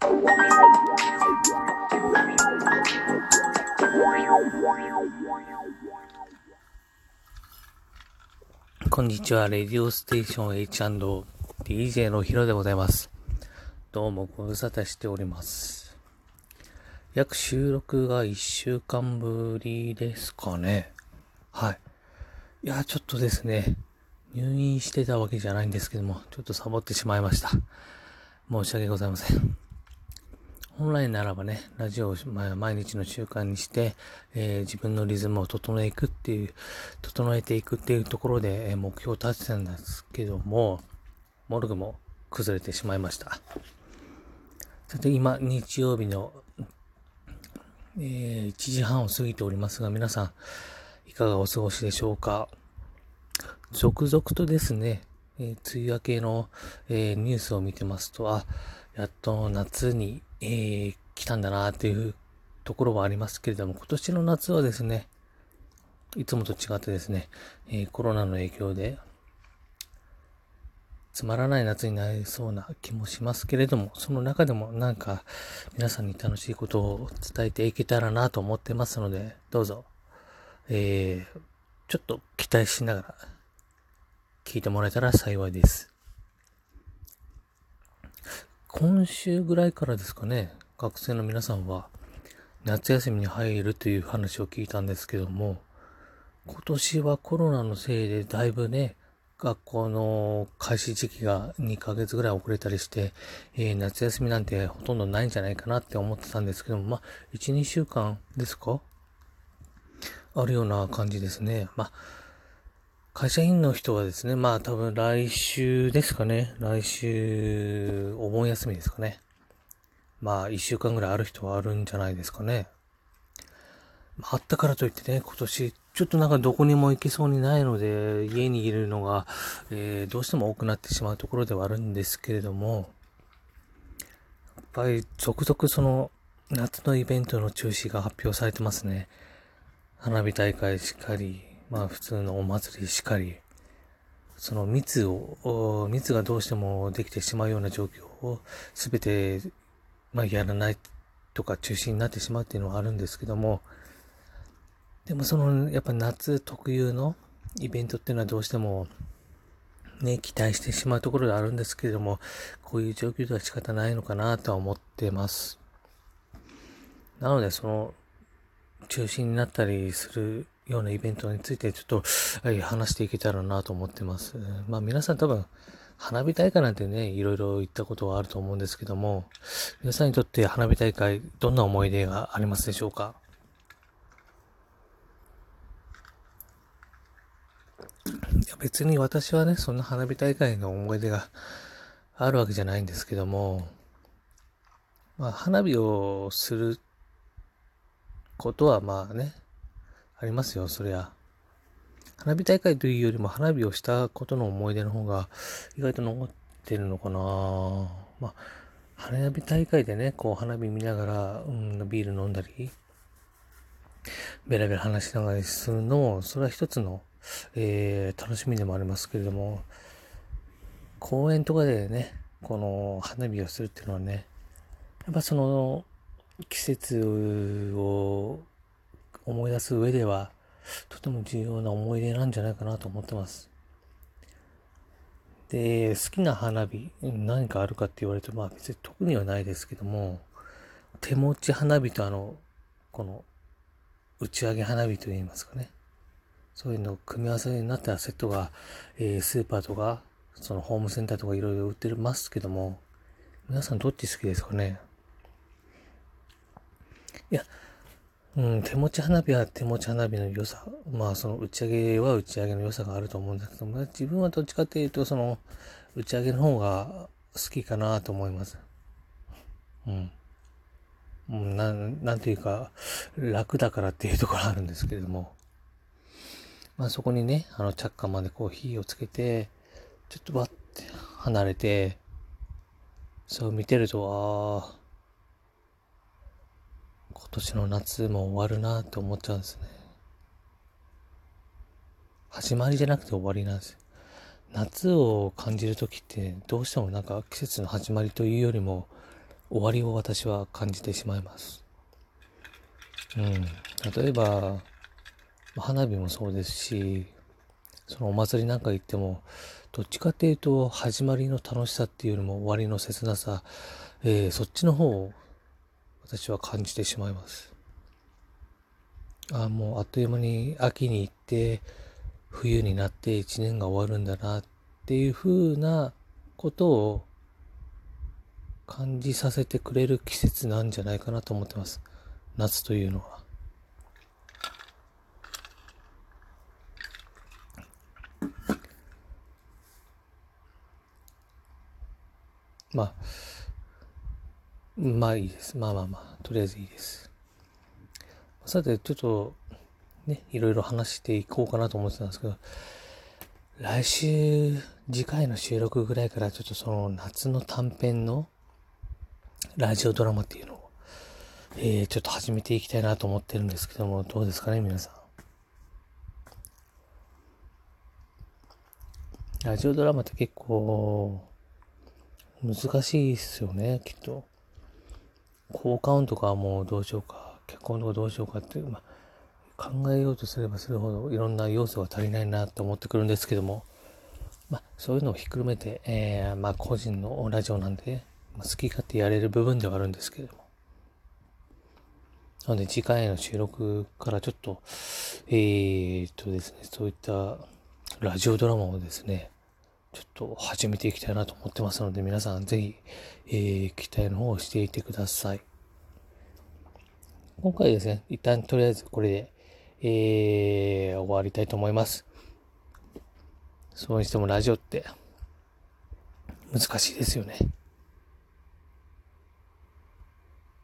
こんにちは、レディオステーション H&DJ のヒロでございます。どうもご無沙汰しております。約収録が1週間ぶりですかね。はい。いや、ちょっとですね、入院してたわけじゃないんですけども、ちょっとサボってしまいました。申し訳ございません。本来ならばね、ラジオを毎日の習慣にして、えー、自分のリズムを整えていくっていう、整えていくっていうところで、え、目標を立てたんですけども、モルグも崩れてしまいました。さて今、日曜日の、えー、1時半を過ぎておりますが、皆さん、いかがお過ごしでしょうか？続々とですね、えー、梅雨明けの、えー、ニュースを見てますと、あ、やっと夏に、えー、来たんだなっていうところはありますけれども、今年の夏はですね、いつもと違ってですね、えー、コロナの影響で、つまらない夏になりそうな気もしますけれども、その中でもなんか皆さんに楽しいことを伝えていけたらなと思ってますので、どうぞ、えー、ちょっと期待しながら聞いてもらえたら幸いです。今週ぐらいからですかね、学生の皆さんは夏休みに入るという話を聞いたんですけども、今年はコロナのせいでだいぶね、学校の開始時期が2ヶ月ぐらい遅れたりして、えー、夏休みなんてほとんどないんじゃないかなって思ってたんですけども、まあ、1、2週間ですか？あるような感じですね。まあ会社員の人はですね、まあ多分来週ですかね。来週、お盆休みですかね。まあ一週間ぐらいある人はあるんじゃないですかね。まあったからといってね、今年、ちょっとなんかどこにも行けそうにないので、家にいるのが、えー、どうしても多くなってしまうところではあるんですけれども、やっぱり続々その夏のイベントの中止が発表されてますね。花火大会しっかり、まあ普通のお祭りしかり、その密を、密がどうしてもできてしまうような状況をすべて、まあやらないとか中止になってしまうっていうのはあるんですけども、でもその、やっぱ夏特有のイベントっていうのはどうしても、ね、期待してしまうところであるんですけれども、こういう状況では仕方ないのかなとは思ってます。なので、その、中止になったりするようなイベントについてちょっと、はい、話していけたらなと思ってます。まあ皆さん多分、花火大会なんてね、いろいろ行ったことはあると思うんですけども、皆さんにとって花火大会、どんな思い出がありますでしょうか？いや別に私はね、そんな花火大会の思い出があるわけじゃないんですけども、まあ花火をすることはまあね、ありますよ、そりゃ。花火大会というよりも花火をしたことの思い出の方が意外と残ってるのかなまあ、花火大会でね、こう花火見ながら、うん、ビール飲んだり、ベラベラ話しながらするのも、それは一つの、えー、楽しみでもありますけれども、公園とかでね、この花火をするっていうのはね、やっぱその季節を思い出す上では、とても重要な思い出なんじゃないかなと思ってます。で、好きな花火、何かあるかって言われると、まあ別に特にはないですけども、手持ち花火とあの、この、打ち上げ花火と言いますかね。そういうの組み合わせになったセットが、えー、スーパーとか、そのホームセンターとかいろいろ売ってますけども、皆さんどっち好きですかね？いや、うん、手持ち花火は手持ち花火の良さ。まあ、その打ち上げは打ち上げの良さがあると思うんだけども、自分はどっちかっていうと、その、打ち上げの方が好きかなと思います。うん。うん、なん、なんていうか、楽だからっていうところあるんですけれども。まあそこにね、あの、着火までこう火をつけて、ちょっとバッて離れて、そう見てると、ああ、今年の夏も終わるなって思っちゃうんですね。始まりじゃなくて終わりなんですよ。夏を感じる時ってどうしてもなんか季節の始まりというよりも終わりを私は感じてしまいます。うん。例えば、花火もそうですし、そのお祭りなんか行っても、どっちかっていうと、始まりの楽しさっていうよりも終わりの切なさ、えー、そっちの方を私は感じてしまいます。あもうあっという間に秋に行って、冬になって一年が終わるんだなっていう風なことを感じさせてくれる季節なんじゃないかなと思ってます。夏というのは。まあ、まあいいです。まあまあまあ、とりあえずいいです。さて、ちょっと、ね、いろいろ話していこうかなと思ってたんですけど、来週、次回の収録ぐらいからちょっとその夏の短編のラジオドラマっていうのを、えー、ちょっと始めていきたいなと思ってるんですけども、どうですかね、皆さん。ラジオドラマって結構、難しいっすよね、きっと。効果音とかはもうどうしようか、結婚とかどうしようかっていう、まあ、考えようとすればするほどいろんな要素が足りないなと思ってくるんですけども、まあ、そういうのをひっくるめて、えー、まあ、個人のラジオなんで、まあ、好き勝手やれる部分ではあるんですけれども。なので次回の収録からちょっと、えー、っとですね、そういったラジオドラマをですね、ちょっと始めていきたいなと思ってますので、皆さんぜひ、えー、期待の方をしていてください。今回ですね、一旦とりあえずこれで、えー、終わりたいと思います。そうにしてもラジオって難しいですよね。